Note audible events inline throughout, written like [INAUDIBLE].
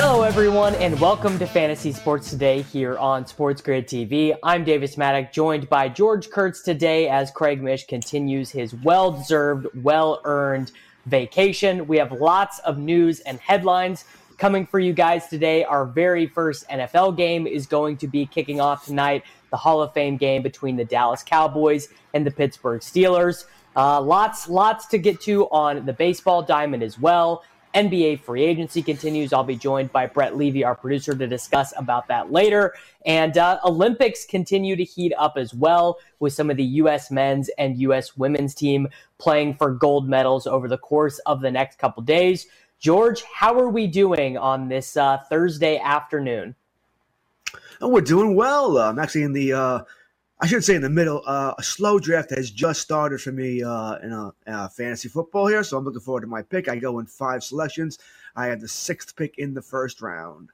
Hello, everyone, and welcome to Fantasy Sports Today here on Sports Grid TV. I'm Davis Mattek, joined by George Kurtz today as Craig Mish continues his well deserved, well earned vacation. We have lots of news and headlines coming for you guys today. Our very first NFL game is going to be kicking off tonight, the Hall of Fame game between the Dallas Cowboys and the Pittsburgh Steelers. Uh, lots, lots to get to on the baseball diamond as well. NBA free agency continues. I'll be joined by Brett Levy, our producer, to discuss about that later. And uh, Olympics continue to heat up as well, with some of the U.S. men's and U.S. women's team playing for gold medals over the course of the next couple days. George, how are we doing on this uh, Thursday afternoon? Oh, we're doing well. I'm actually in the, uh, I should say in the middle. Uh, a slow draft has just started for me uh, in a, uh, fantasy football here, so I'm looking forward to my pick. I go in five selections. I had the sixth pick in the first round.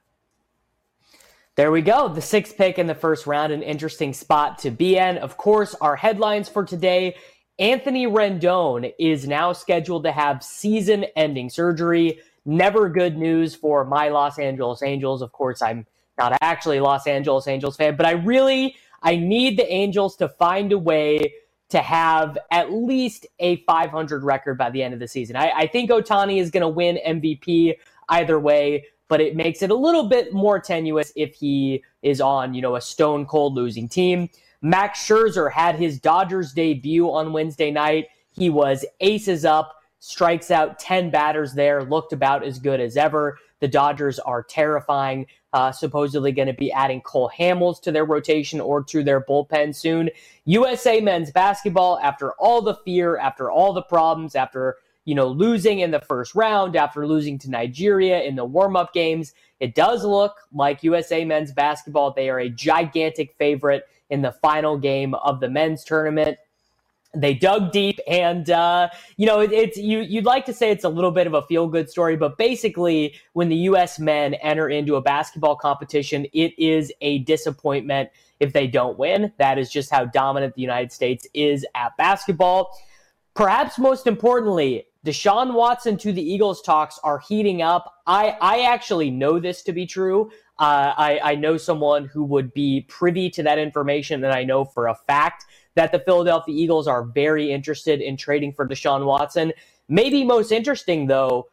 There we go. The sixth pick in the first round, an interesting spot to be in. Of course, our headlines for today Anthony Rendon is now scheduled to have season ending surgery. Never good news for my Los Angeles Angels. Of course, I'm not actually a Los Angeles Angels fan, but I really I need the Angels to find a way to have at least a 500 record by the end of the season. I, I think Ohtani is going to win MVP either way, but it makes it a little bit more tenuous if he is on, you know, a stone cold losing team. Max Scherzer had his Dodgers debut on Wednesday night. He was aces up, strikes out 10 batters there, looked about as good as ever. The Dodgers are terrifying. Uh, supposedly going to be adding Cole Hamels to their rotation or to their bullpen soon. USA men's basketball, after all the fear, after all the problems, after you know losing in the first round, after losing to Nigeria in the warm-up games, it does look like USA men's basketball. They are a gigantic favorite in the final game of the men's tournament. They dug deep and uh, you know it, it's you you'd like to say it's a little bit of a feel good story but basically when the us men enter into a basketball competition it is a disappointment if they don't win. That is just how dominant the united states is at basketball. Perhaps most importantly deshaun watson to the eagles talks are heating up i i actually know this to be true uh, I, I know someone who would be privy to that information and i know for a fact that the Philadelphia Eagles are very interested in trading for Deshaun Watson. Maybe most interesting, though,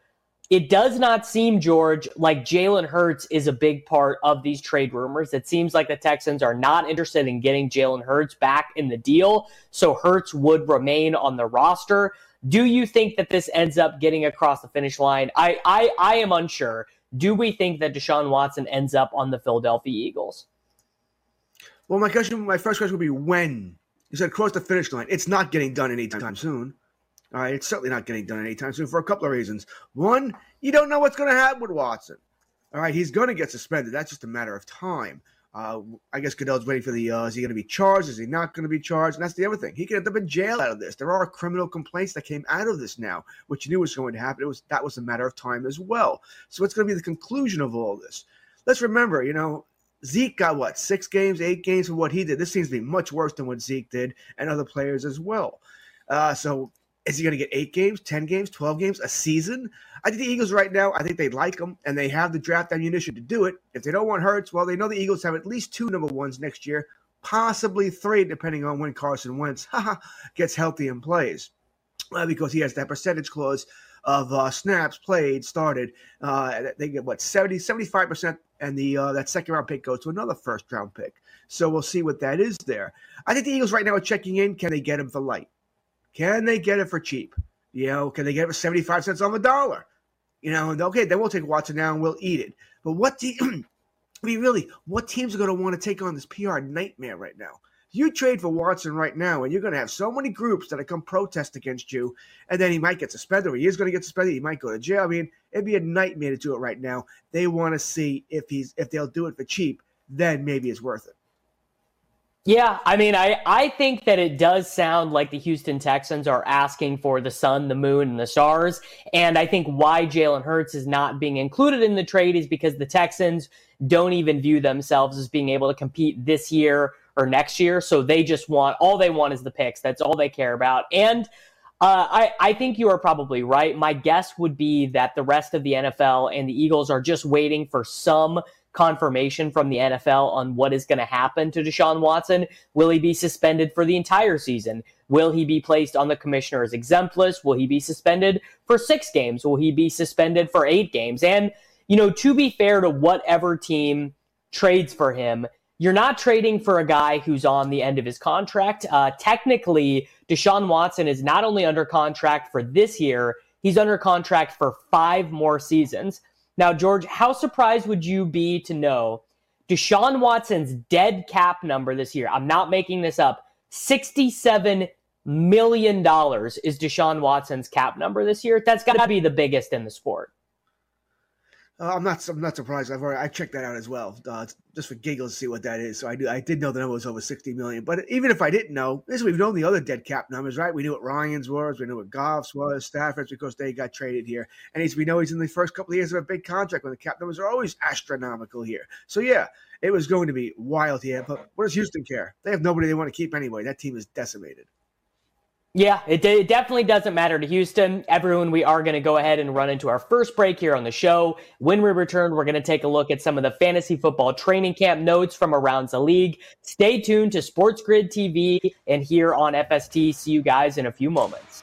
it does not seem, George, like Jalen Hurts is a big part of these trade rumors. It seems like the Texans are not interested in getting Jalen Hurts back in the deal, so Hurts would remain on the roster. Do you think that this ends up getting across the finish line? I, I, I am unsure. Do we think that Deshaun Watson ends up on the Philadelphia Eagles? Well, my question, my first question would be when he said cross the finish line. It's not getting done anytime soon. All right, it's certainly not getting done anytime soon for a couple of reasons. One, you don't know what's going to happen with Watson. All right, he's going to get suspended. That's just a matter of time. Uh, I guess Goodell's waiting for the. Uh, is he going to be charged? Is he not going to be charged? And that's the other thing. He could end up in jail out of this. There are criminal complaints that came out of this now, which you knew was going to happen. It was that was a matter of time as well. So what's going to be the conclusion of all this? Let's remember, you know, Zeke got what six games, eight games for what he did. This seems to be much worse than what Zeke did, and other players as well. Uh, so is he going to get eight games, 10 games, 12 games, a season? I think the Eagles right now, I think they like him and they have the draft ammunition to do it. If they don't want Hurts, well, they know the Eagles have at least two number ones next year, possibly three, depending on when Carson Wentz [LAUGHS] gets healthy and plays. Uh, because he has that percentage clause of uh, snaps played, started. Uh, they get what 70, 75%, and the uh, that second round pick goes to another first round pick. So we'll see what that is there. I think the Eagles right now are checking in. Can they get him for light? Can they get it for cheap? You know, can they get it for 75 cents on the dollar? You know, and okay, then we'll take Watson now and we'll eat it. But what do [CLEARS THROAT] you, I mean, really, what teams are going to want to take on this PR nightmare right now? You trade for Watson right now, and you're going to have so many groups that are come protest against you, and then he might get suspended, or he is going to get suspended. He might go to jail. I mean, it'd be a nightmare to do it right now. They want to see if he's if they'll do it for cheap. Then maybe it's worth it. Yeah, I mean, I, I think that it does sound like the Houston Texans are asking for the sun, the moon, and the stars. And I think why Jalen Hurts is not being included in the trade is because the Texans don't even view themselves as being able to compete this year or next year. So they just want all they want is the picks. That's all they care about. And uh, I, I think you are probably right. My guess would be that the rest of the NFL and the Eagles are just waiting for some confirmation from the NFL on what is going to happen to Deshaun Watson. Will he be suspended for the entire season? Will he be placed on the commissioner's exempt list? Will he be suspended for six games? Will he be suspended for eight games? And, you know, to be fair to whatever team trades for him, you're not trading for a guy who's on the end of his contract. Uh, technically, Deshaun Watson is not only under contract for this year, he's under contract for five more seasons. Now, George, how surprised would you be to know Deshaun Watson's dead cap number this year? I'm not making this up. $67 million is Deshaun Watson's cap number this year. That's got to be the biggest in the sport. Uh, I'm not. I'm not surprised. I've already. I checked that out as well, uh, just for giggles to see what that is. So I do. I did know the number was over 60 million. But even if I didn't know, this we've known the other dead cap numbers, right? We knew what Ryan's was. We knew what Goff's was. Stafford's because they got traded here, and he's, we know he's in the first couple of years of a big contract when the cap numbers are always astronomical here. So yeah, it was going to be wild here. But what does Houston care? They have nobody they want to keep anyway. That team is decimated. Yeah, it, it, definitely doesn't matter to Houston. Everyone, we are going to go ahead and run into our first break here on the show. When we return, we're going to take a look at some of the fantasy football training camp notes from around the league. Stay tuned to Sports Grid TV and here on FST. See you guys in a few moments.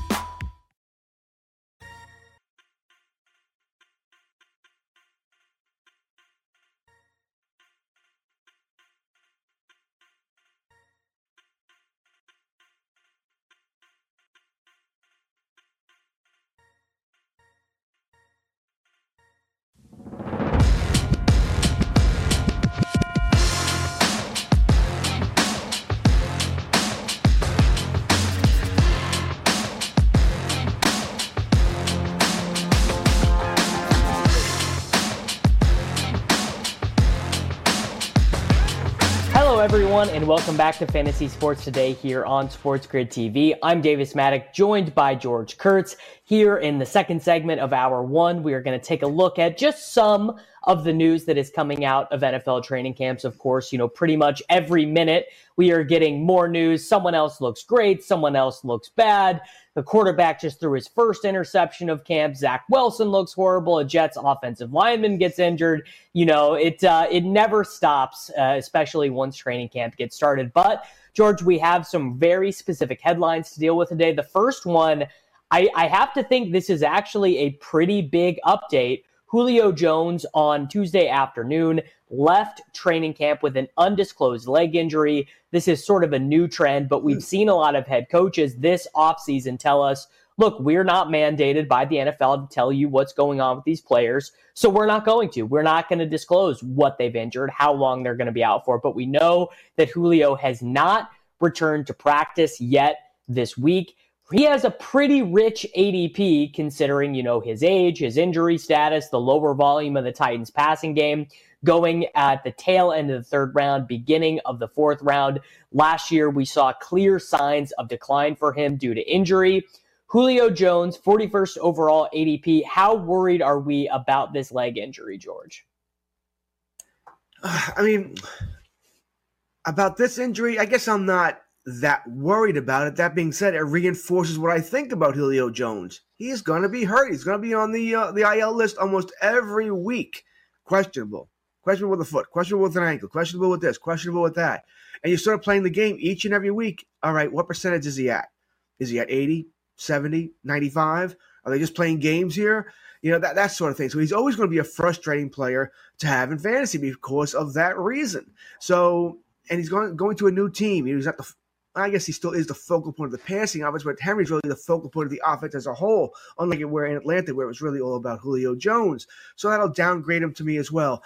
Everyone, and welcome back to Fantasy Sports Today here on Sports Grid TV. I'm Davis Mattek, joined by George Kurtz. Here in the second segment of hour one, we are going to take a look at just some of the news that is coming out of NFL training camps. Of course, you know, pretty much every minute we are getting more news. Someone else looks great, someone else looks bad. The quarterback just threw his first interception of camp. Zach Wilson looks horrible. A Jets offensive lineman gets injured. You know, it uh, it never stops, uh, especially once training camp gets started. But George, we have some very specific headlines to deal with today. The first one, I, I have to think this is actually a pretty big update Julio Jones on Tuesday afternoon left training camp with an undisclosed leg injury. This is sort of a new trend, but we've seen a lot of head coaches this offseason tell us look, we're not mandated by the NFL to tell you what's going on with these players. So we're not going to. We're not going to disclose what they've injured, how long they're going to be out for. But we know that Julio has not returned to practice yet this week he has a pretty rich ADP considering, you know, his age, his injury status, the lower volume of the Titans passing game going at the tail end of the third round, beginning of the fourth round. Last year, we saw clear signs of decline for him due to injury. Julio Jones, 41st overall ADP. How worried are we about this leg injury, George? [SIGHS] I mean, about this injury, I guess I'm not that worried about it. That being said, it reinforces what I think about Julio Jones. He's going to be hurt. He's going to be on the uh, the IL list almost every week. Questionable. Questionable with a foot. Questionable with an ankle. Questionable with this. Questionable with that. And you start playing the game each and every week. All right, what percentage is he at? Is he at 80, 70, 95? Are they just playing games here? You know, that, that sort of thing. So he's always going to be a frustrating player to have in fantasy because of that reason. So, and he's going, going to a new team. He's at the I guess he still is the focal point of the passing offense, but Henry's really the focal point of the offense as a whole, unlike it were in Atlanta, where it was really all about Julio Jones. So that'll downgrade him to me as well.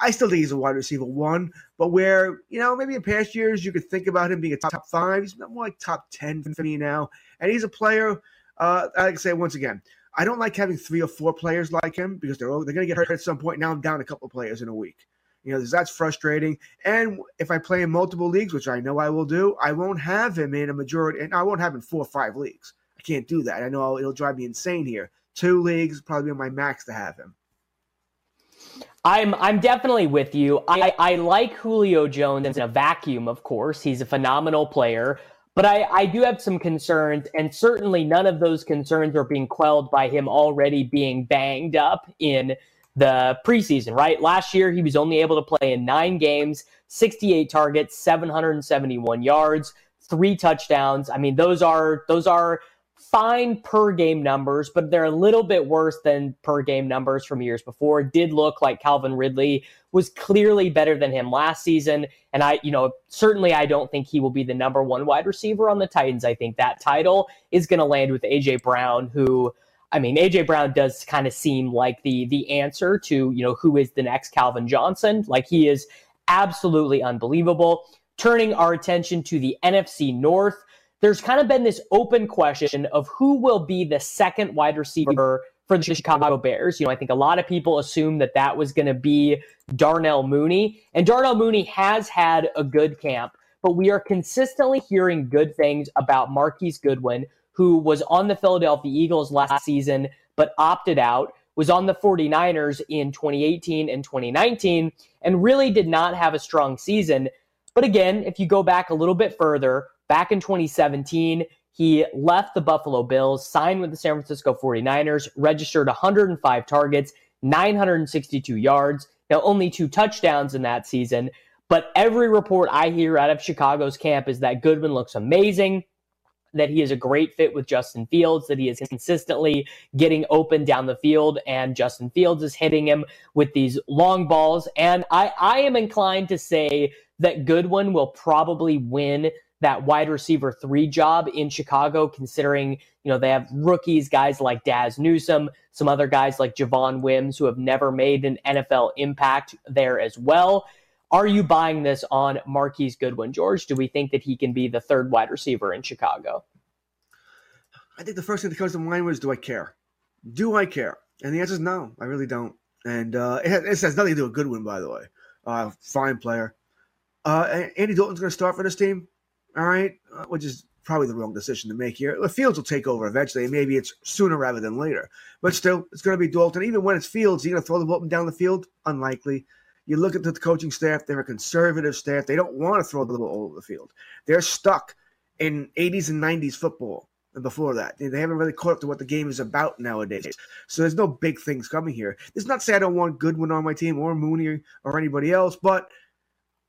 I still think he's a wide receiver one, but where, you know, maybe in past years you could think about him being a top five. He's more like top 10 for me now. And he's a player, uh, I can say once again, I don't like having three or four players like him because they're, all, they're going to get hurt at some point. Now I'm down a couple players in a week. You know, that's frustrating. And if I play in multiple leagues, which I know I will do, I won't have him in a majority, and I won't have him in four or five leagues. I can't do that. I know it'll drive me insane here. Two leagues probably my max to have him. I'm I'm definitely with you. I, I like Julio Jones in a vacuum, of course. He's a phenomenal player. But I, I do have some concerns, and certainly none of those concerns are being quelled by him already being banged up in the preseason, right? Last year, he was only able to play in nine games, 68 targets, 771 yards, three touchdowns. I mean, those are those are fine per game numbers, but they're a little bit worse than per game numbers from years before. It did look like Calvin Ridley was clearly better than him last season. And I, you know, certainly I don't think he will be the number one wide receiver on the Titans. I think that title is going to land with AJ Brown, who I mean, AJ Brown does kind of seem like the the answer to you know who is the next Calvin Johnson. Like he is absolutely unbelievable. Turning our attention to the NFC North, there's kind of been this open question of who will be the second wide receiver for the Chicago Bears. You know, I think a lot of people assume that that was going to be Darnell Mooney, and Darnell Mooney has had a good camp, but we are consistently hearing good things about Marquise Goodwin, who was on the Philadelphia Eagles last season but opted out, was on the 49ers in 2018 and 2019, and really did not have a strong season. But again, if you go back a little bit further, back in 2017, he left the Buffalo Bills, signed with the San Francisco 49ers, registered 105 targets, 962 yards. Now, only two touchdowns in that season. But every report I hear out of Chicago's camp is that Goodwin looks amazing that he is a great fit with Justin Fields, that he is consistently getting open down the field, and Justin Fields is hitting him with these long balls. And I, I am inclined to say that Goodwin will probably win that wide receiver three job in Chicago, considering, you know, they have rookies, guys like Dazz Newsome, some other guys like Javon Wims who have never made an NFL impact there as well. Are you buying this on Marquise Goodwin, George? Do we think that he can be the third wide receiver in Chicago? I think the first thing that comes to mind was, do I care? Do I care? And the answer is no, I really don't. And uh, it, has, it, has, nothing to do with Goodwin, by the way. Uh, fine player. Uh, Andy Dalton's going to start for this team. All right, uh, which is probably the wrong decision to make here. The Fields will take over eventually, and maybe it's sooner rather than later. But still, it's going to be Dalton. Even when it's Fields, you're going to throw the ball down the field? Unlikely. You look at the coaching staff; they're a conservative staff. They don't want to throw the ball all over the field. They're stuck in 80s and 90s football and before that. They haven't really caught up to what the game is about nowadays. So there's no big things coming here. It's not say I don't want Goodwin on my team or Mooney or anybody else, but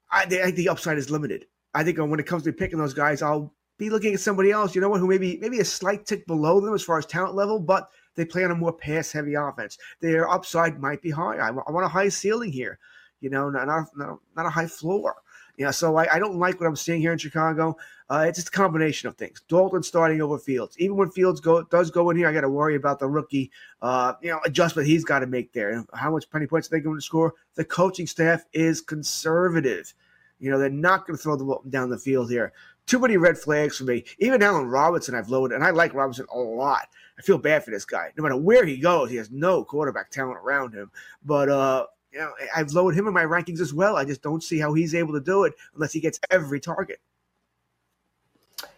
I, think the upside is limited. I think when it comes to picking those guys, I'll be looking at somebody else, you know what, who maybe maybe a slight tick below them as far as talent level, but they play on a more pass heavy offense. Their upside might be high. I, I want a high ceiling here, you know, not not, not a high floor. You know, so I, I don't like what I'm seeing here in Chicago. Uh, it's just a combination of things. Dalton starting over Fields. Even when Fields go does go in here, I got to worry about the rookie, uh, you know, adjustment he's got to make there. How much penny points are they going to score? The coaching staff is conservative. You know, they're not going to throw the ball down the field here. Too many red flags for me. Even Allen Robinson, I've loaded, and I like Robinson a lot. I feel bad for this guy. No matter where he goes, he has no quarterback talent around him. But uh, you know, I've lowered him in my rankings as well. I just don't see how he's able to do it unless he gets every target.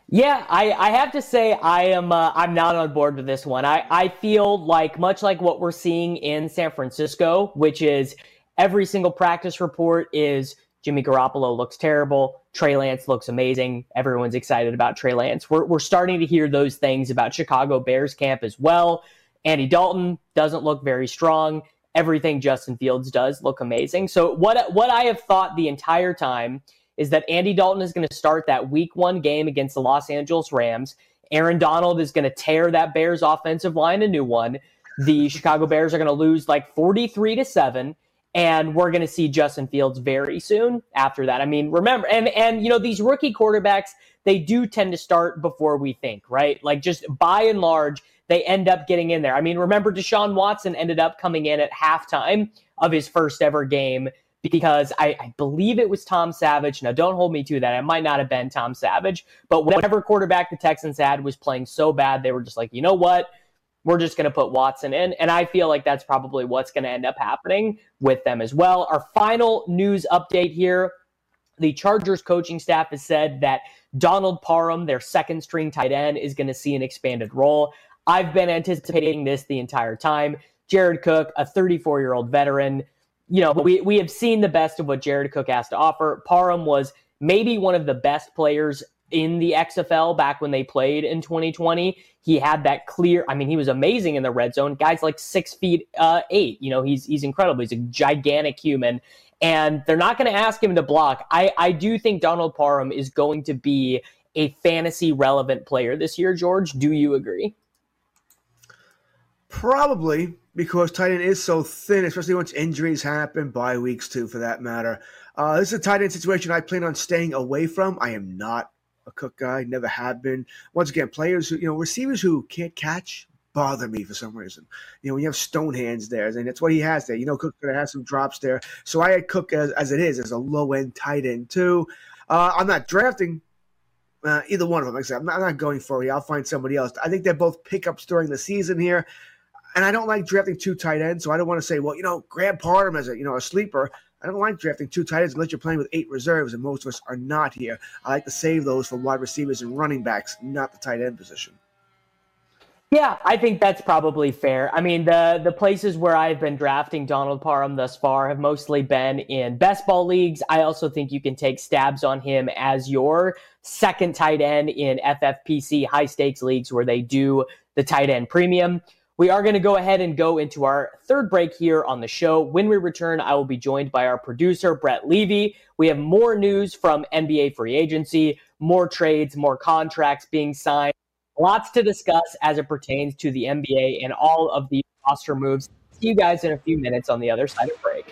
Yeah, I, I have to say I am uh, I'm not on board with this one. I, I feel like much like what we're seeing in San Francisco, which is every single practice report is Jimmy Garoppolo looks terrible. Trey Lance looks amazing. Everyone's excited about Trey Lance. We're, we're starting to hear those things about Chicago Bears camp as well. Andy Dalton doesn't look very strong. Everything Justin Fields does look amazing. So what what I have thought the entire time is that Andy Dalton is going to start that week 1 game against the Los Angeles Rams. Aaron Donald is going to tear that Bears offensive line a new one. The Chicago Bears are going to lose like 43 to 7 and we're going to see Justin Fields very soon after that. I mean, remember, and and you know these rookie quarterbacks, they do tend to start before we think, right? Like just by and large, they end up getting in there. I mean, remember Deshaun Watson ended up coming in at halftime of his first ever game because I, I, believe it was Tom Savage. Now, don't hold me to that. It might not have been Tom Savage, but whatever quarterback the Texans had was playing so bad, they were just like, you know what? we're just going to put Watson in. And I feel like that's probably what's going to end up happening with them as well. Our final news update here the Chargers coaching staff has said that Donald Parham, their second string tight end, is going to see an expanded role. I've been anticipating this the entire time. Jared Cook, a 34 year old veteran, you know, we, we have seen the best of what Jared Cook has to offer. Parham was maybe one of the best players in the XFL back when they played in 2020. He had that clear. I mean, he was amazing in the red zone. Guys like six feet uh, eight. You know, he's he's incredible. He's a gigantic human, and they're not going to ask him to block. I I do think Donald Parham is going to be a fantasy relevant player this year. George, do you agree? Probably because tight end is so thin, especially once injuries happen, bye weeks too, for that matter. Uh, this is a tight end situation I plan on staying away from. I am not a Cook guy, never have been. Once again, players who, you know, receivers who can't catch bother me for some reason. You know, when you have stone hands there, and that's what he has there. You know, Cook could have some drops there. So I had Cook as, as it is, as a low end tight end, too. Uh, I'm not drafting uh, either one of them. Like I said, I'm not, I'm not going for it. I'll find somebody else. I think they're both pickups during the season here. And I don't like drafting two tight ends, so I don't want to say, well, you know, grab Parham as a you know a sleeper. I don't like drafting two tight ends unless you're playing with eight reserves, and most of us are not here. I like to save those for wide receivers and running backs, not the tight end position. Yeah, I think that's probably fair. I mean, the the places where I've been drafting Donald Parham thus far have mostly been in best ball leagues. I also think you can take stabs on him as your second tight end in FFPC high stakes leagues where they do the tight end premium. We are going to go ahead and go into our third break here on the show. When we return, I will be joined by our producer, Brett Levy. We have more news from NBA free agency, more trades, more contracts being signed. Lots to discuss as it pertains to the NBA and all of the roster moves. See you guys in a few minutes on the other side of break.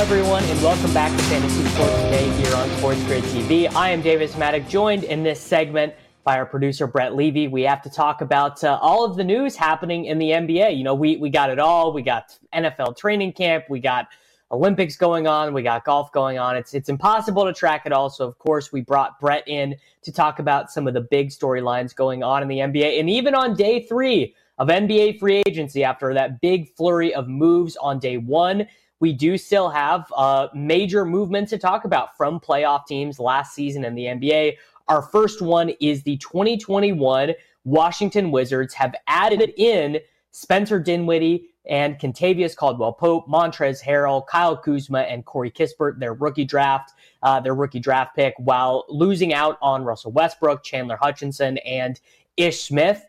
Everyone, and welcome back to Fantasy Sports Today here on Sports Grid TV. I am Davis Mattek, joined in this segment by our producer Brett Levy. We have to talk about uh, all of the news happening in the NBA. You know, we we got it all. We got NFL training camp. We got Olympics going on. We got golf going on. It's it's impossible to track it all. So of course we brought Brett in to talk about some of the big storylines going on in the NBA, and even on day three of NBA free agency after that big flurry of moves on day one we do still have uh, major movements to talk about from playoff teams last season in the NBA. Our first one is the 2021 Washington Wizards have added in Spencer Dinwiddie and Kentavious Caldwell Pope, Montrezl Harrell, Kyle Kuzma, and Corey Kispert, their rookie draft, uh, their rookie draft pick, while losing out on Russell Westbrook, Chandler Hutchinson, and Ish Smith.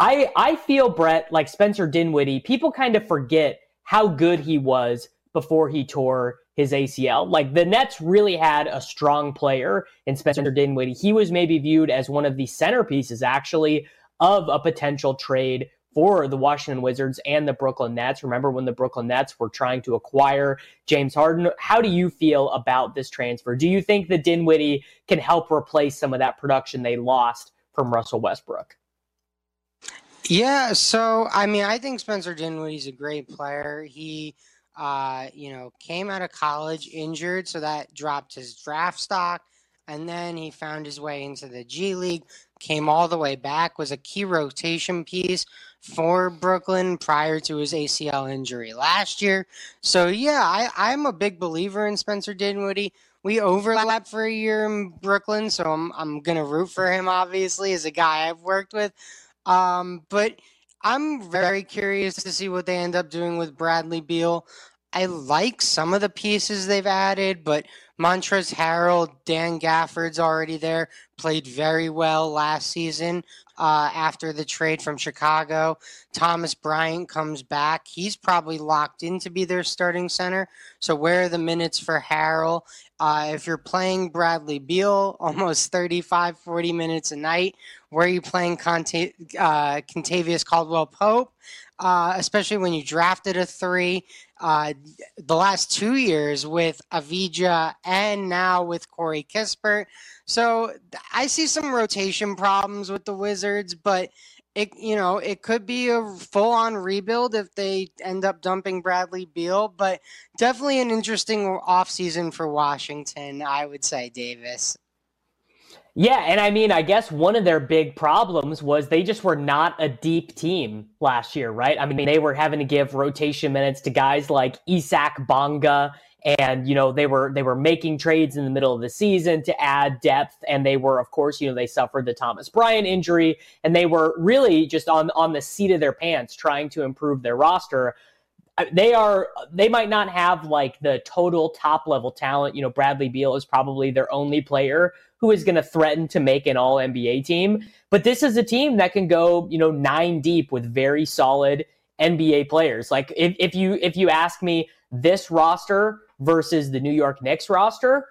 I, I feel, Brett, like Spencer Dinwiddie, people kind of forget how good he was before he tore his ACL. Like the Nets really had a strong player in Spencer mm-hmm. Dinwiddie. He was maybe viewed as one of the centerpieces, actually, of a potential trade for the Washington Wizards and the Brooklyn Nets. Remember when the Brooklyn Nets were trying to acquire James Harden? How do you feel about this transfer? Do you think that Dinwiddie can help replace some of that production they lost from Russell Westbrook? Yeah, so I mean, I think Spencer Dinwiddie's a great player. He uh, you know, came out of college injured, so that dropped his draft stock. And then he found his way into the G League, came all the way back, was a key rotation piece for Brooklyn prior to his ACL injury last year. So, yeah, I, I'm a big believer in Spencer Dinwiddie. We overlapped for a year in Brooklyn, so I'm, I'm going to root for him, obviously, as a guy I've worked with. Um, but I'm very curious to see what they end up doing with Bradley Beal. I like some of the pieces they've added, but Montrezl Harrell, Dan Gafford's already there, played very well last season uh, after the trade from Chicago. Thomas Bryant comes back. He's probably locked in to be their starting center. So, where are the minutes for Harrell? Uh, if you're playing Bradley Beal [LAUGHS] almost 35, 40 minutes a night, where are you playing Conta- uh, Kentavious Caldwell Pope? Uh, especially when you drafted a three. Uh, the last two years with Avdija and now with Corey Kispert. So I see some rotation problems with the Wizards, but it you know it could be a full on rebuild if they end up dumping Bradley Beal, but definitely an interesting offseason for Washington, I would say, Davis. Yeah, and I mean, I guess one of their big problems was they just were not a deep team last year, right? I mean, they were having to give rotation minutes to guys like Isaac Bonga and you know they were they were making trades in the middle of the season to add depth. And they were of course you know they suffered the Thomas Bryant injury. And they were really just on on the seat of their pants trying to improve their roster. They are they might not have like the total top level talent. You know Bradley Beal is probably their only player who is going to threaten to make an all NBA team. But this is a team that can go you know 9 deep with very solid NBA players. Like if, if you if you ask me this roster versus the New York Knicks roster.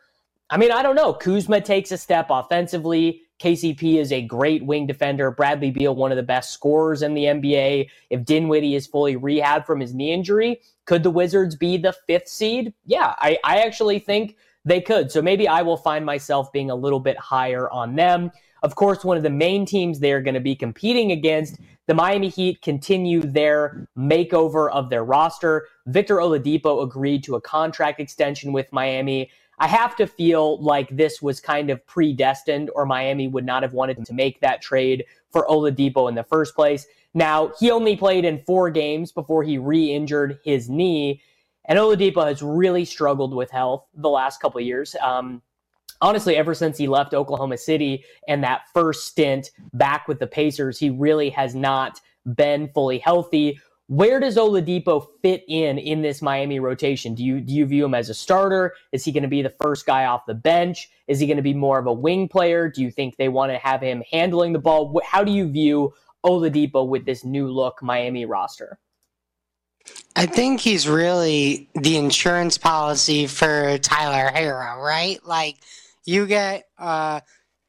I mean, I don't know. Kuzma takes a step offensively. KCP is a great wing defender. Bradley Beal, one of the best scorers in the NBA. If Dinwiddie is fully rehabbed from his knee injury, could the Wizards be the fifth seed? Yeah, I, I actually think they could. So maybe I will find myself being a little bit higher on them. Of course, one of the main teams they're going to be competing against, the Miami Heat, continue their makeover of their roster. Victor Oladipo agreed to a contract extension with Miami. I have to feel like this was kind of predestined, or Miami would not have wanted to make that trade for Oladipo in the first place. Now, he only played in four games before he re injured his knee. And Oladipo has really struggled with health the last couple years. Um, honestly, ever since he left Oklahoma City and that first stint back with the Pacers, he really has not been fully healthy. Where does Oladipo fit in in this Miami rotation? Do you do you view him as a starter? Is he going to be the first guy off the bench? Is he going to be more of a wing player? Do you think they want to have him handling the ball? How do you view Oladipo with this new look Miami roster? I think he's really the insurance policy for Tyler Herro, right? Like you get uh,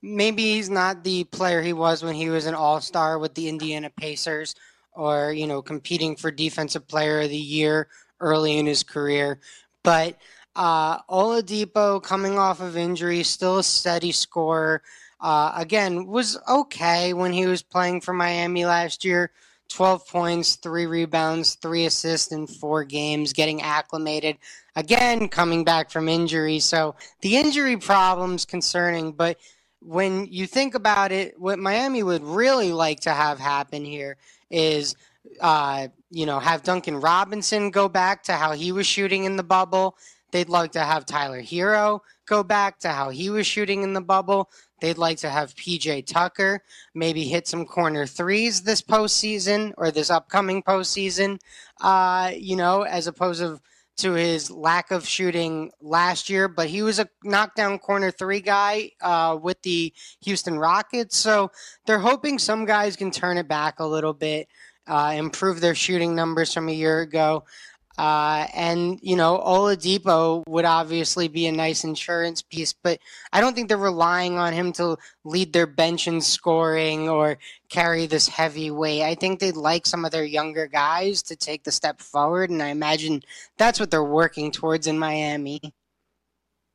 maybe he's not the player he was when he was an All Star with the Indiana Pacers, or you know competing for Defensive Player of the Year early in his career, but. Uh, Oladipo coming off of injury, still a steady scorer. Uh, again, was okay when he was playing for Miami last year. 12 points, three rebounds, three assists in four games, getting acclimated again coming back from injury. So the injury problem's concerning, but when you think about it, what Miami would really like to have happen here is, uh, you know, have Duncan Robinson go back to how he was shooting in the bubble. They'd like to have Tyler Herro go back to how he was shooting in the bubble. They'd like to have PJ Tucker maybe hit some corner threes this postseason or this upcoming postseason, uh, you know, as opposed to to his lack of shooting last year, but he was a knockdown corner three guy uh, with the Houston Rockets. So they're hoping some guys can turn it back a little bit, uh, improve their shooting numbers from a year ago. Uh, and you know, Oladipo would obviously be a nice insurance piece, but I don't think they're relying on him to lead their bench in scoring or carry this heavy weight. I think they'd like some of their younger guys to take the step forward, and I imagine that's what they're working towards in Miami.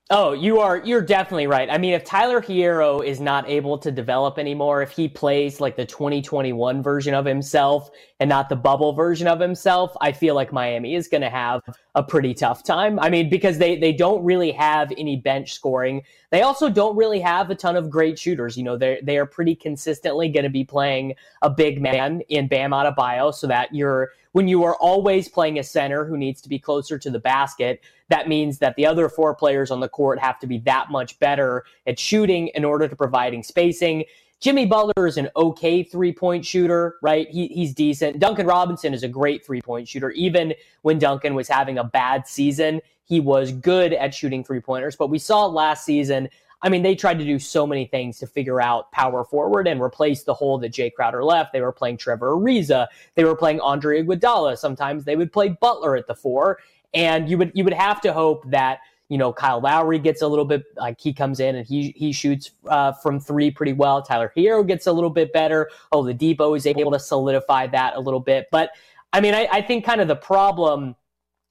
Oh, you are you're definitely right. I mean, if Tyler Herro is not able to develop anymore, if he plays like the 2021 version of himself and not the bubble version of himself, I feel like Miami is going to have a pretty tough time. I mean, because they they don't really have any bench scoring. They also don't really have a ton of great shooters. You know, they they are pretty consistently going to be playing a big man in Bam Adebayo, so that you're when you are always playing a center who needs to be closer to the basket, that means that the other four players on the court have to be that much better at shooting in order to providing spacing. Jimmy Butler is an okay three point shooter, right? He, he's decent. Duncan Robinson is a great three point shooter. Even when Duncan was having a bad season, he was good at shooting three pointers. But we saw last season I mean, they tried to do so many things to figure out power forward and replace the hole that Jae Crowder left. They were playing Trevor Ariza. They were playing Andre Iguodala. Sometimes they would play Butler at the four. And you would you would have to hope that you know Kyle Lowry gets a little bit like he comes in and he he shoots uh, from three pretty well. Tyler Herro gets a little bit better. Oh, the Depot is able to solidify that a little bit. But I mean, I, I think kind of the problem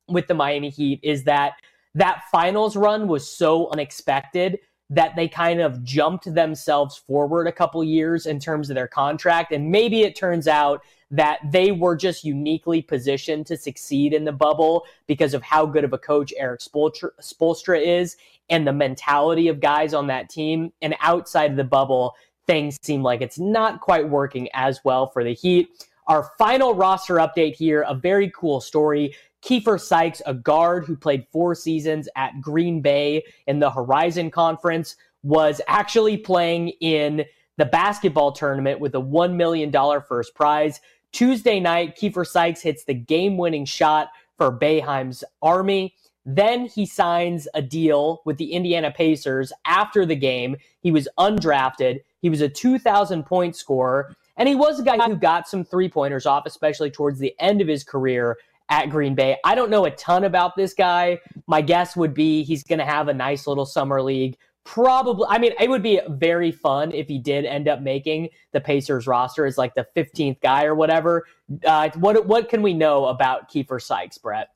with the Miami Heat is that that finals run was so unexpected that they kind of jumped themselves forward a couple years in terms of their contract. And maybe it turns out that they were just uniquely positioned to succeed in the bubble because of how good of a coach Erik Spoelstra, Spoelstra is and the mentality of guys on that team. And outside of the bubble, things seem like it's not quite working as well for the Heat. Our final roster update here, a very cool story Kiefer Sykes, a guard who played four seasons at Green Bay in the Horizon Conference, was actually playing in the basketball tournament with a $1 million first prize. Tuesday night, Kiefer Sykes hits the game winning shot for Boeheim's Army. Then he signs a deal with the Indiana Pacers after the game. He was undrafted. He was a 2,000 point scorer. And he was a guy who got some three pointers off, especially towards the end of his career at Green Bay. I don't know a ton about this guy. My guess would be he's going to have a nice little summer league. Probably, I mean, it would be very fun if he did end up making the Pacers roster as like the 15th guy or whatever. Uh, what what can we know about Kiefer Sykes, Brett?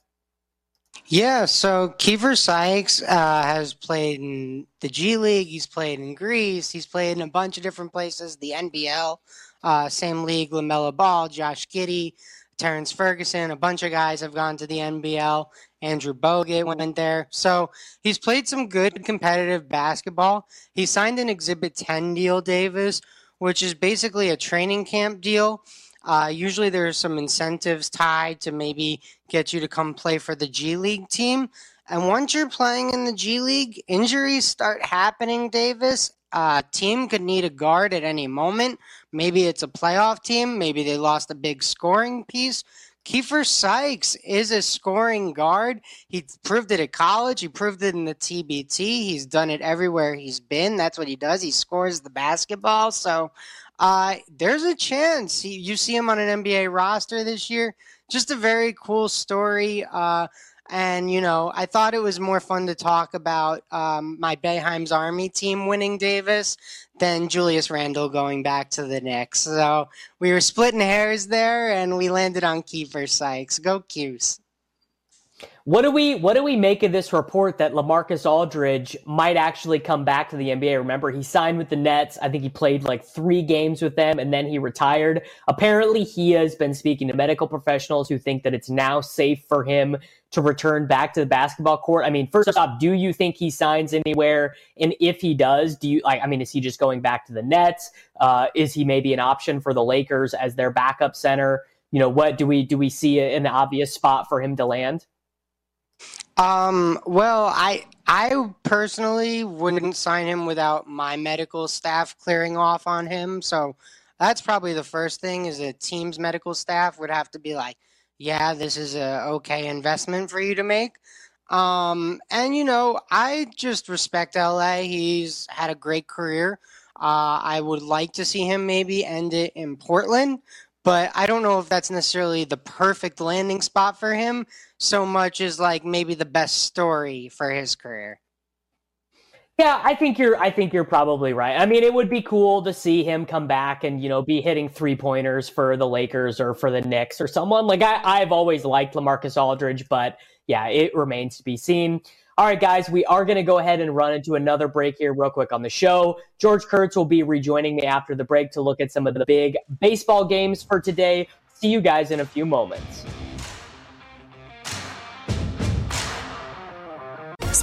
Yeah, so Kiefer Sykes uh, has played in the G League. He's played in Greece. He's played in a bunch of different places. The NBL, uh, same league. LaMelo Ball, Josh Giddey, Terrence Ferguson. A bunch of guys have gone to the NBL. Andrew Bogut went there. So he's played some good competitive basketball. He signed an Exhibit 10 deal, Davis, which is basically a training camp deal uh, usually there's some incentives tied to maybe get you to come play for the G League team. And once you're playing in the G League, injuries start happening, Davis. Uh, team could need a guard at any moment. Maybe it's a playoff team. Maybe they lost a big scoring piece. Kiefer Sykes is a scoring guard. He proved it at college. He proved it in the TBT. He's done it everywhere he's been. That's what he does. He scores the basketball. So uh, there's a chance you see him on an NBA roster this year. Just a very cool story. Uh, and, you know, I thought it was more fun to talk about um, my Boeheim's Army team winning Davis than Julius Randle going back to the Knicks. So we were splitting hairs there, and we landed on Kiefer Sykes. Go Cuse. What do we what do we make of this report that LaMarcus Aldridge might actually come back to the NBA? Remember, he signed with the Nets. I think he played like three games with them and then he retired. Apparently, he has been speaking to medical professionals who think that it's now safe for him to return back to the basketball court. I mean, first off, do you think he signs anywhere? And if he does, do you? I mean, is he just going back to the Nets? Uh, is he maybe an option for the Lakers as their backup center? You know, what do we do? We see an obvious spot for him to land? Um, well, I I personally wouldn't sign him without my medical staff clearing off on him. So that's probably the first thing is a team's medical staff would have to be like, yeah, this is a okay investment for you to make. Um, and you know, I just respect LA. He's had a great career. Uh, I would like to see him maybe end it in Portland, but I don't know if that's necessarily the perfect landing spot for him so much as like maybe the best story for his career. Yeah, I think you're I think you're probably right. I mean, it would be cool to see him come back and, you know, be hitting three pointers for the Lakers or for the Knicks or someone. Like I, I've always liked LaMarcus Aldridge, but yeah, it remains to be seen. All right, guys, we are going to go ahead and run into another break here, real quick on the show. George Kurtz will be rejoining me after the break to look at some of the big baseball games for today. See you guys in a few moments.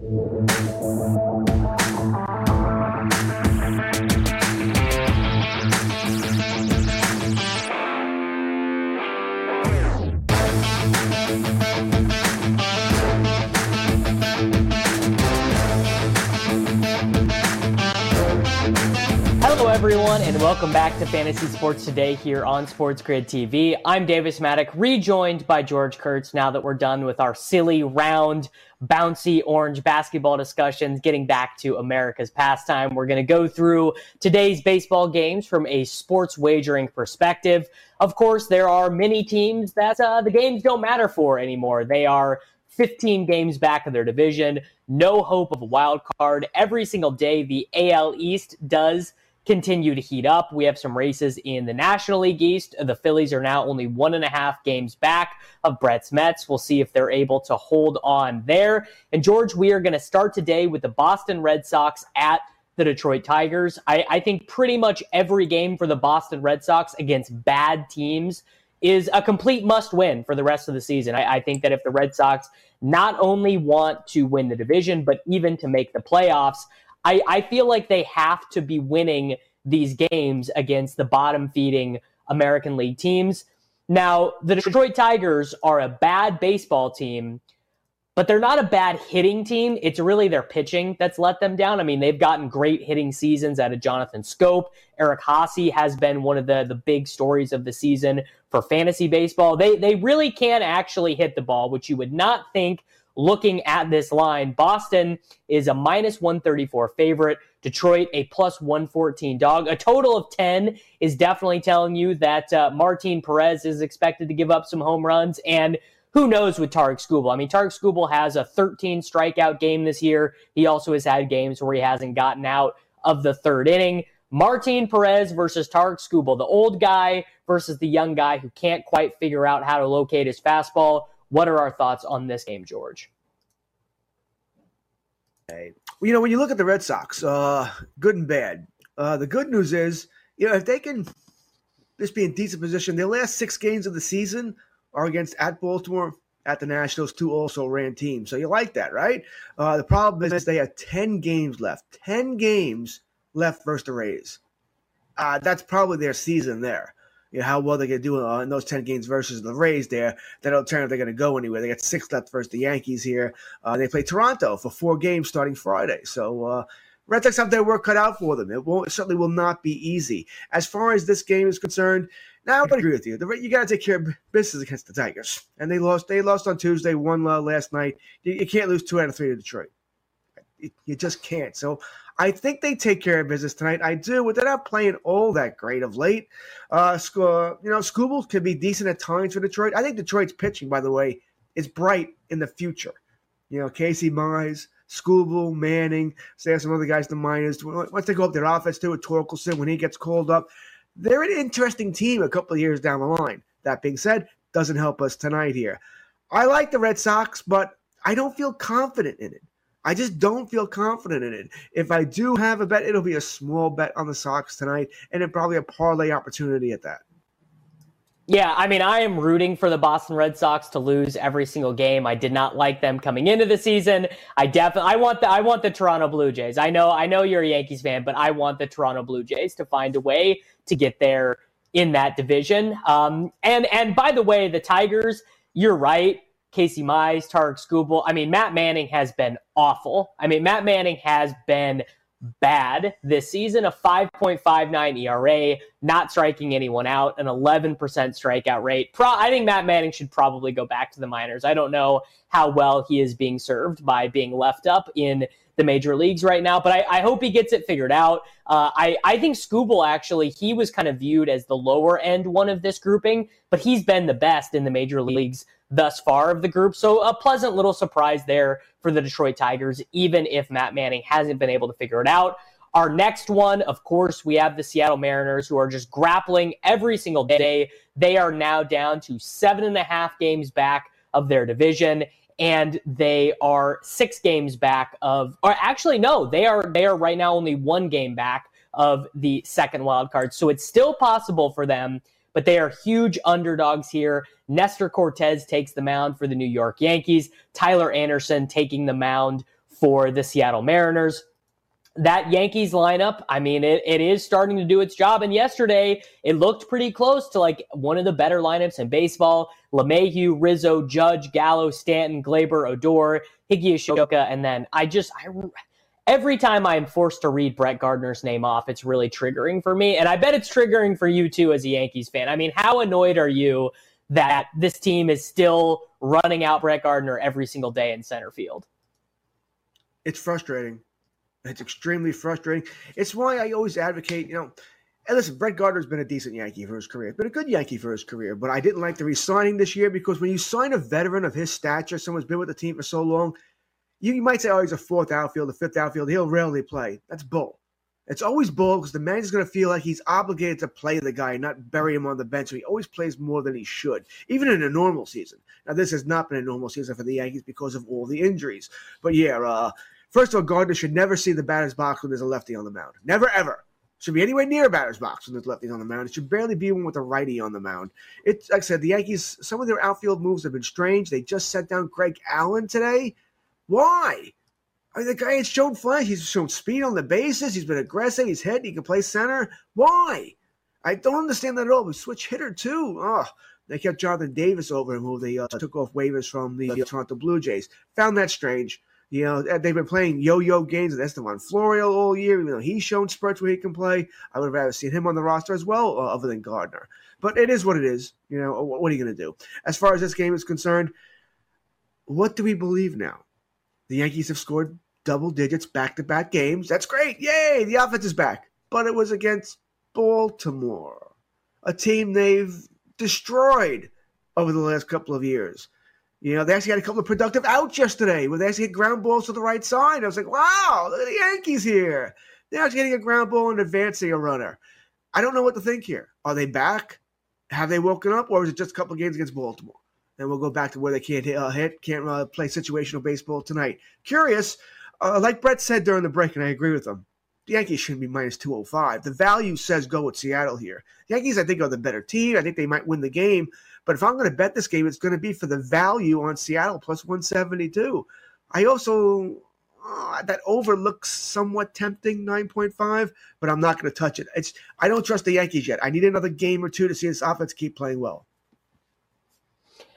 Thank you. Everyone, and welcome back to Fantasy Sports Today here on Sports Grid TV. I'm Davis Mattek, rejoined by George Kurtz now that we're done with our silly, round, bouncy orange basketball discussions, getting back to America's pastime. We're going to go through today's baseball games from a sports wagering perspective. Of course, there are many teams that uh, the games don't matter for anymore. They are 15 games back of their division, no hope of a wild card. Every single day, the AL East does continue to heat up. We have some races in the National League East. The Phillies are now only one and a half games back of Brett's Mets. We'll see if they're able to hold on there. And George, we are going to start today with the Boston Red Sox at the Detroit Tigers. I, I think pretty much every game for the Boston Red Sox against bad teams is a complete must win for the rest of the season. I, I, think that if the Red Sox not only want to win the division, but even to make the playoffs, I, I feel like they have to be winning these games against the bottom feeding American League teams. Now, the Detroit Tigers are a bad baseball team, but they're not a bad hitting team. It's really their pitching that's let them down. I mean, they've gotten great hitting seasons out of Jonathan Schoop. Eric Haase has been one of the, the big stories of the season for fantasy baseball. They, they really can actually hit the ball, which you would not think looking at this line. Boston is a minus 134 favorite. Detroit, a plus 114 dog. A total of 10 is definitely telling you that uh, Martin Perez is expected to give up some home runs. And who knows with Tarik Skubal? I mean, Tarik Skubal has a 13 strikeout game this year. He also has had games where he hasn't gotten out of the third inning. Martin Perez versus Tarik Skubal, the old guy versus the young guy who can't quite figure out how to locate his fastball. What are our thoughts on this game, George? Hey, you know, when you look at the Red Sox, uh, good and bad. Uh, the good news is, you know, if they can just be in decent position, their last six games of the season are against at Baltimore, at the Nationals, two also ran teams. So you like that, right? Uh, the problem is they have 10 games left. 10 games left versus the Rays. Uh, that's probably their season there you know, how well they can do uh, in those 10 games versus the Rays there. That don't turn if they're going to go anywhere. They got six left versus the Yankees here. Uh, they play Toronto for four games starting Friday. So, uh, Red Sox have their work cut out for them. It won't it certainly will not be easy. As far as this game is concerned, now I would agree with you. The, you got to take care of business against the Tigers, and they lost. They lost on Tuesday, one uh, last night. You, you, can't lose two out of three to Detroit. You, you just can't. So I think they take care of business tonight. I do, but they're not playing all that great of late. Uh, you know, Skubal could be decent at times for Detroit. I think Detroit's pitching, by the way, is bright in the future. You know, Casey Mize, Skubal, Manning, say some other guys, the minors. Once they go up their offense too with Torkelson when he gets called up, they're an interesting team a couple of years down the line. That being said, doesn't help us tonight here. I like the Red Sox, but I don't feel confident in it. I just don't feel confident in it. If I do have a bet, it'll be a small bet on the Sox tonight, and it probably a parlay opportunity at that. Yeah, I mean, I am rooting for the Boston Red Sox to lose every single game. I did not like them coming into the season. I definitely, I want the, I want the Toronto Blue Jays. I know, I know you're a Yankees fan, but I want the Toronto Blue Jays to find a way to get there in that division. Um, and and by the way, the Tigers, you're right. Casey Mize, Tarik Skubal. I mean, Matt Manning has been awful. I mean, Matt Manning has been bad this season. A 5.59 ERA, not striking anyone out, an 11% strikeout rate. Pro- I think Matt Manning should probably go back to the minors. I don't know how well he is being served by being left up in the major leagues right now, but I, I hope he gets it figured out. Uh, I, I think Skubal actually, he was kind of viewed as the lower end one of this grouping, but he's been the best in the major leagues thus far of the group. So a pleasant little surprise there for the Detroit Tigers, even if Matt Manning hasn't been able to figure it out. Our next one, of course, we have the Seattle Mariners who are just grappling every single day. They are now down to seven and a half games back of their division and they are six games back of or actually no they are they are right now only one game back of the second wild card. So it's still possible for them but they are huge underdogs here. Nestor Cortes takes the mound for the new york yankees. Tyler anderson taking the mound for the seattle mariners that Yankees lineup, I mean, it, it is starting to do its job. And yesterday, it looked pretty close to like one of the better lineups in baseball. LeMahieu, Rizzo, Judge, Gallo, Stanton, Gleyber, Odor, Higgy And then I just, I, every time I'm forced to read Brett Gardner's name off, it's really triggering for me. And I bet it's triggering for you too as a Yankees fan. I mean, how annoyed are you that this team is still running out Brett Gardner every single day in center field? It's frustrating it's extremely frustrating. It's why I always advocate, you know, and listen, Brett Gardner's been a decent Yankee for his career, been a good Yankee for his career, but I didn't like the resigning this year because when you sign a veteran of his stature, someone's been with the team for so long, you, you might say, oh, he's a fourth outfield, a fifth outfield, he'll rarely play. That's bull. It's always bull because the manager's going to feel like he's obligated to play the guy, and not bury him on the bench. So he always plays more than he should, even in a normal season. Now, this has not been a normal season for the Yankees because of all the injuries. But yeah, uh, First of all, Gardner should never see the batter's box when there's a lefty on the mound. Never, ever. Should be anywhere near a batter's box when there's lefties on the mound. It should barely be one with a righty on the mound. It's like I said, the Yankees, some of their outfield moves have been strange. They just sent down Greg Allen today. Why? I mean, the guy has shown flash. He's shown speed on the bases. He's been aggressive. He's hit. He can play center. Why? I don't understand that at all. We switch hitter too. Oh, they kept Jonathan Davis over him, who they uh, took off waivers from the uh, Toronto Blue Jays. Found that strange. You know, they've been playing yo-yo games with Estevan Florial all year, even though he's shown spurts where he can play. I would have rather seen him on the roster as well, uh, other than Gardner. But it is what it is. You know, what are you going to do? As far as this game is concerned, what do we believe now? The Yankees have scored double digits back-to-back games. That's great. Yay, the offense is back. But it was against Baltimore, a team they've destroyed over the last couple of years. You know, they actually had a couple of productive outs yesterday where they actually hit ground balls to the right side. I was like, wow, look at the Yankees here. They're actually getting a ground ball and advancing a runner. I don't know what to think here. Are they back? Have they woken up? Or is it just a couple games against Baltimore? And we'll go back to where they can't hit, uh, hit can't uh, play situational baseball tonight. Curious, uh, like Brett said during the break, and I agree with him, the Yankees shouldn't be minus 205. The value says go with Seattle here. The Yankees, I think, are the better team. I think they might win the game. But if I'm going to bet this game, it's going to be for the value on Seattle plus 172. I also uh, that over looks somewhat tempting, 9.5, but I'm not going to touch it. It's I don't trust the Yankees yet. I need another game or two to see this offense keep playing well.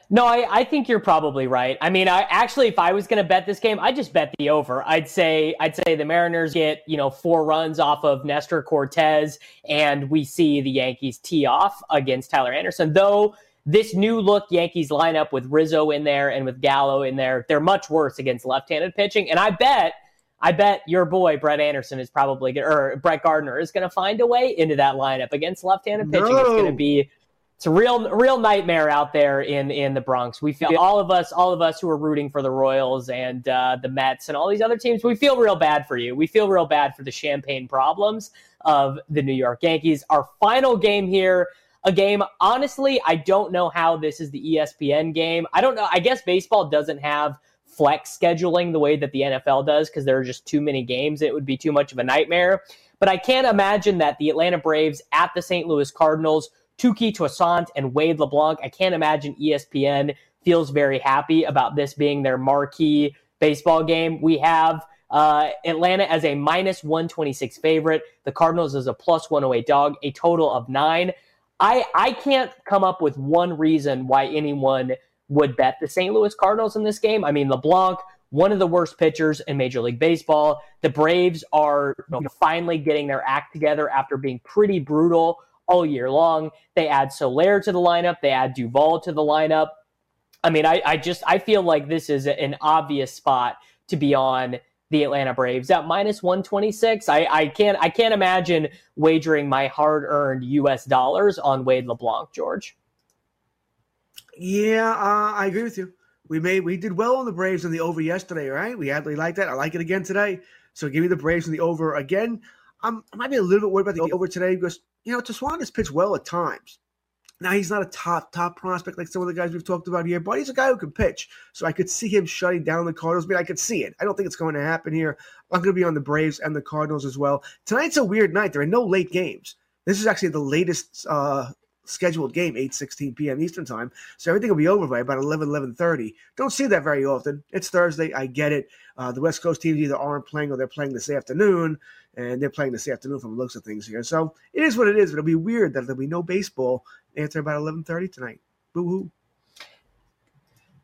No, I, I think you're probably right. I mean, I actually, if I was going to bet this game, I'd just bet the over. I'd say, I'd say the Mariners get you know four runs off of Nestor Cortes, and we see the Yankees tee off against Tyler Anderson. Though this new look Yankees lineup with Rizzo in there and with Gallo in there, they're much worse against left-handed pitching. And I bet, I bet your boy Brett Anderson is probably or Brett Gardner is going to find a way into that lineup against left-handed pitching. No. It's going to be it's a real real nightmare out there in in the Bronx. We feel all of us all of us who are rooting for the Royals and uh, the Mets and all these other teams. We feel real bad for you. We feel real bad for the champagne problems of the New York Yankees. Our final game here a game. Honestly, I don't know how this is the ESPN game. I don't know. I guess baseball doesn't have flex scheduling the way that the NFL does because there are just too many games. It would be too much of a nightmare. But I can't imagine that the Atlanta Braves at the St. Louis Cardinals, Touki Toussaint and Wade LeBlanc, I can't imagine ESPN feels very happy about this being their marquee baseball game. We have uh, Atlanta as a minus 126 favorite, the Cardinals as a plus 108 dog, a total of nine. I I can't come up with one reason why anyone would bet the St. Louis Cardinals in this game. I mean, LeBlanc, one of the worst pitchers in Major League Baseball. The Braves are you know, finally getting their act together after being pretty brutal all year long. They add Soler to the lineup. They add Duvall to the lineup. I mean, I, I just I feel like this is an obvious spot to be on the Atlanta Braves at minus 126. I, I can't I can't imagine wagering my hard-earned US dollars on Wade LeBlanc, George. Yeah, uh, I agree with you. We made we did well on the Braves in the over yesterday, right? We we like that. I like it again today. So give me the Braves in the over again. I'm, I might be a little bit worried about the over today because, you know, Toussaint has pitched well at times. Now he's not a top top prospect like some of the guys we've talked about here, but he's a guy who can pitch. So I could see him shutting down the Cardinals. I mean, I could see it. I don't think it's going to happen here. I'm going to be on the Braves and the Cardinals as well. Tonight's a weird night. There are no late games. This is actually the latest uh, scheduled game, 8:16 p.m. Eastern time. So everything will be over by about 11, 11:30. Don't see that very often. It's Thursday. I get it. Uh, the West Coast teams either aren't playing or they're playing this afternoon, and they're playing this afternoon from the looks of things here. So it is what it is. But it'll be weird that there'll be no baseball after about 11:30 tonight. Boo hoo.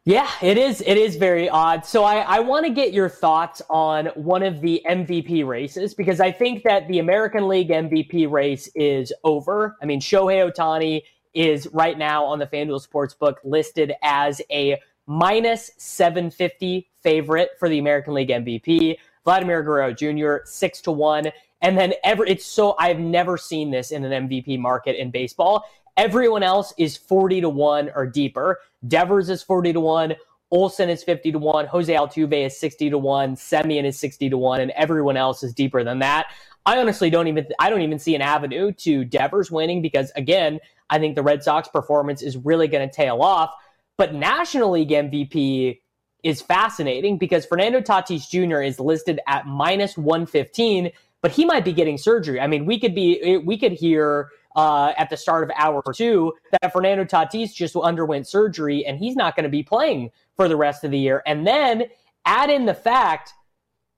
Yeah, it is. It is very odd. So I, I want to get your thoughts on one of the MVP races because I think that the American League MVP race is over. I mean, Shohei Ohtani is right now on the FanDuel Sportsbook listed as a minus 750 favorite for the American League MVP. Vladimir Guerrero Jr. six to one, and then ever it's so I've never seen this in an MVP market in baseball. Everyone else is 40 to 1 or deeper. Devers is 40 to 1. Olson is 50 to 1. Jose Altuve is 60 to 1. Semien is 60 to 1. And everyone else is deeper than that. I honestly don't even I don't even see an avenue to Devers winning because again, I think the Red Sox performance is really going to tail off. But National League MVP is fascinating because Fernando Tatis Jr. is listed at minus 115, but he might be getting surgery. I mean, we could be we could hear uh, at the start of hour two that Fernando Tatis just underwent surgery and he's not going to be playing for the rest of the year. And then add in the fact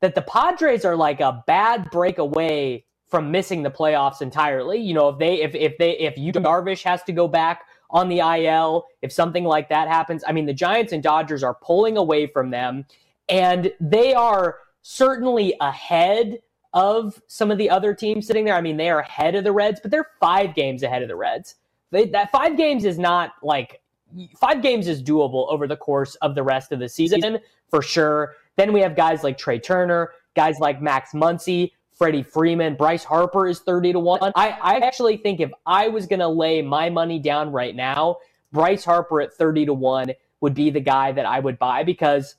that the Padres are like a bad break away from missing the playoffs entirely. You know, if they if if they if Yu Darvish has to go back on the IL, if something like that happens, I mean the Giants and Dodgers are pulling away from them and they are certainly ahead of some of the other teams sitting there. I mean, they are ahead of the Reds, but they're five games ahead of the Reds. They, that five games is not like five games is doable over the course of the rest of the season for sure. Then we have guys like Trea Turner, guys like Max Muncy, Freddie Freeman, Bryce Harper is 30 to 1. I, I actually think if I was going to lay my money down right now, Bryce Harper at 30 to 1 would be the guy that I would buy because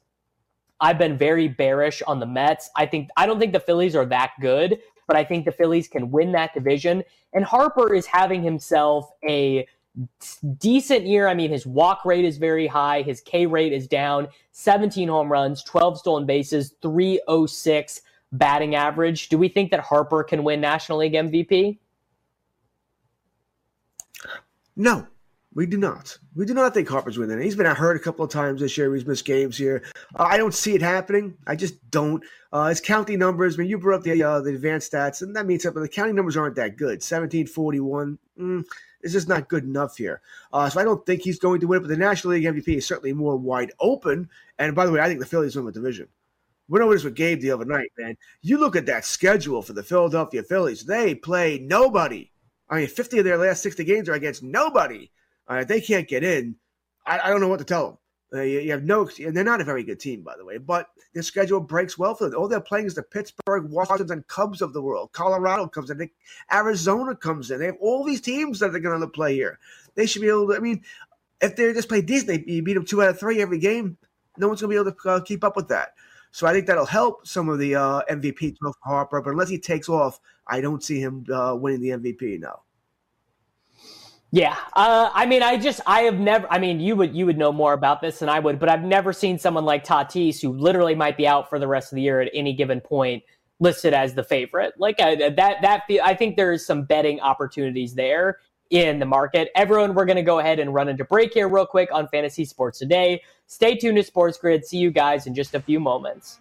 I've been very bearish on the Mets. I think I don't think the Phillies are that good, but I think the Phillies can win that division. And Harper is having himself a decent year. I mean, his walk rate is very high, his K rate is down, 17 home runs, 12 stolen bases, 306 batting average. Do we think that Harper can win National League MVP? No. We do not. We do not think Harper's winning. He's been hurt a couple of times this year. He's missed games here. Uh, I don't see it happening. I just don't. Uh, his county numbers. I mean, you brought up the uh, the advanced stats, and that means something. The county numbers aren't that good. Seventeen forty one. Mm, it's just not good enough here. Uh, so I don't think he's going to win. It, but the National League MVP is certainly more wide open. And by the way, I think the Phillies win the division. Went over this with Gabe the other night, man. You look at that schedule for the Philadelphia Phillies. They play nobody. I mean, 50 of their last 60 games are against nobody. Uh, if they can't get in, I, I, don't know what to tell them. Uh, you, you, have no, and they're not a very good team, by the way. But their schedule breaks well for them. All they're playing is the Pittsburgh, Washington, and Cubs of the world. Colorado comes in, they, Arizona comes in. They have all these teams that they're going to play here. They should be able to. I mean, if they just play Disney, you beat them two out of three every game. No one's going to be able to uh, keep up with that. So I think that'll help some of the uh, MVP for Harper. But unless he takes off, I don't see him uh, winning the MVP. No. Yeah, uh, I mean, I just I have never. I mean, you would you would know more about this than I would, but I've never seen someone like Tatis who literally might be out for the rest of the year at any given point listed as the favorite. Like that that I think there is some betting opportunities there in the market. Everyone, we're going to go ahead and run into break here real quick on Fantasy Sports Today. Stay tuned to Sports Grid. See you guys in just a few moments.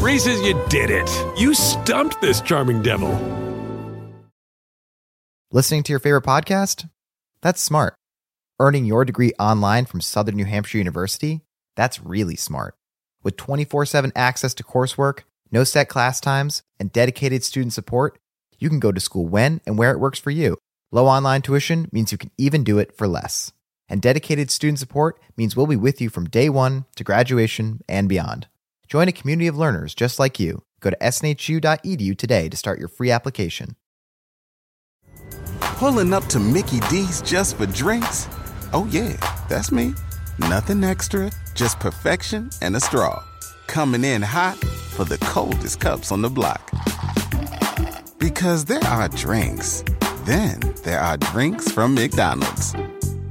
Reese's, you did it. You stumped this charming devil. Listening to your favorite podcast? That's smart. Earning your degree online from Southern New Hampshire University? That's really smart. With 24 7 access to coursework, no set class times, and dedicated student support, you can go to school when and where it works for you. Low online tuition means you can even do it for less. And dedicated student support means we'll be with you from day one to graduation and beyond. Join a community of learners just like you. Go to snhu.edu today to start your free application. Pulling up to Mickey D's just for drinks? Oh, yeah, that's me. Nothing extra, just perfection and a straw. Coming in hot for the coldest cups on the block. Because there are drinks, then there are drinks from McDonald's.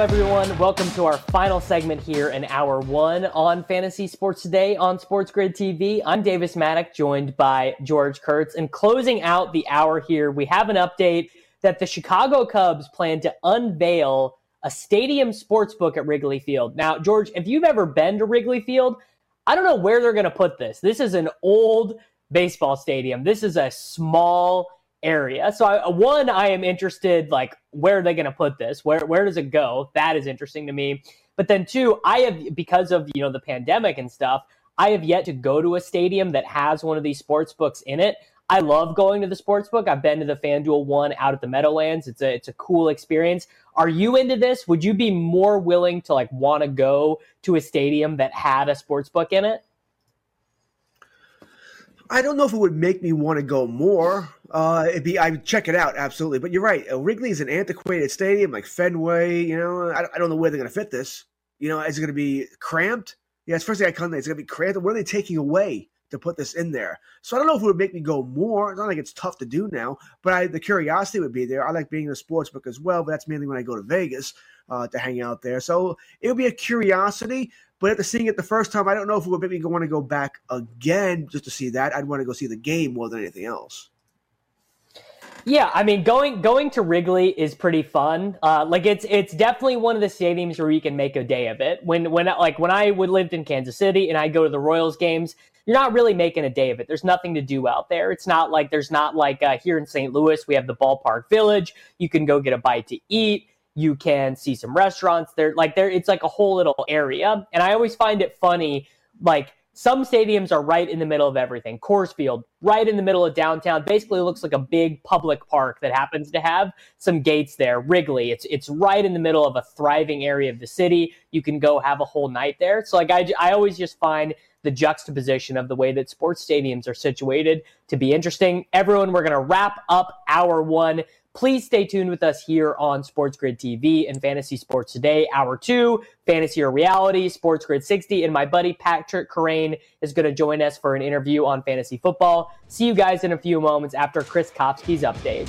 Everyone. Welcome to our final segment here in hour one on Fantasy Sports Today on Sports Grid TV. I'm Davis Mattek, joined by George Kurtz. And closing out the hour here, we have an update that the Chicago Cubs plan to unveil a stadium sports book at Wrigley Field. Now, George, if you've ever been to Wrigley Field, I don't know where they're going to put this. This is an old baseball stadium. This is a small area. So I, one, I am interested, like, where are they going to put this? Where where does it go? That is interesting to me. But then two, I have because of you know the pandemic and stuff, I have yet to go to a stadium that has one of these sports books in it. I love going to the sports book. I've been to the FanDuel one out at the Meadowlands. It's a it's a cool experience. Are you into this? Would you be more willing to like want to go to a stadium that had a sports book in it? I don't know if it would make me want to go more. Uh, it'd be I would check it out absolutely. But you're right. Uh, Wrigley is an antiquated stadium like Fenway. You know, I, I don't know where they're going to fit this. You know, is it going to be cramped? Yeah, it's first thing I come. It's going to be cramped. What are they taking away to put this in there? So I don't know if it would make me go more. It's not like it's tough to do now, but I, the curiosity would be there. I like being in a sports book as well, but that's mainly when I go to Vegas uh, to hang out there. So it would be a curiosity. But after seeing it the first time, I don't know if it would make me want to go back again just to see that. I'd want to go see the game more than anything else. Yeah, I mean, going going to Wrigley is pretty fun. Uh, like it's it's definitely one of the stadiums where you can make a day of it. When when like when I would lived in Kansas City and I go to the Royals games, you're not really making a day of it. There's nothing to do out there. It's not like there's not like uh, here in St. Louis we have the Ballpark Village. You can go get a bite to eat. You can see some restaurants there. Like there, it's like a whole little area. And I always find it funny, like some stadiums are right in the middle of everything. Coors Field, right in the middle of downtown, basically looks like a big public park that happens to have some gates there. Wrigley, it's it's right in the middle of a thriving area of the city. You can go have a whole night there. So like I, I always just find the juxtaposition of the way that sports stadiums are situated to be interesting. Everyone, we're going to wrap up hour one. Please stay tuned with us here on Sports Grid TV and Fantasy Sports Today. Hour two, Fantasy or Reality, Sports Grid 60. And my buddy Patrick Kerrane is going to join us for an interview on fantasy football. See you guys in a few moments after Chris Kopsky's update.